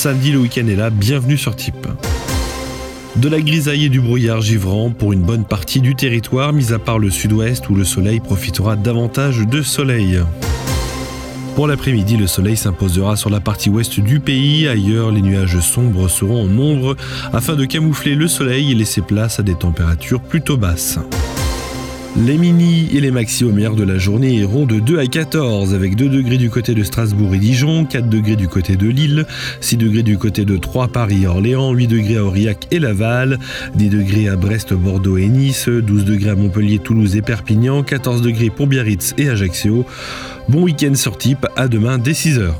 Samedi, le week-end est là, bienvenue sur Type. De la grisaille et du brouillard givrant pour une bonne partie du territoire, mis à part le sud-ouest où le soleil profitera davantage de soleil. Pour l'après-midi, le soleil s'imposera sur la partie ouest du pays. Ailleurs, les nuages sombres seront en nombre afin de camoufler le soleil et laisser place à des températures plutôt basses. Les mini et les maxiomères de la journée iront de 2 à 14 avec 2 degrés du côté de Strasbourg et Dijon, 4 degrés du côté de Lille, 6 degrés du côté de Troyes, Paris Orléans, 8 degrés à Aurillac et Laval, 10 degrés à Brest, Bordeaux et Nice, 12 degrés à Montpellier, Toulouse et Perpignan, 14 degrés pour Biarritz et Ajaccio. Bon week-end sur type, à demain dès 6h.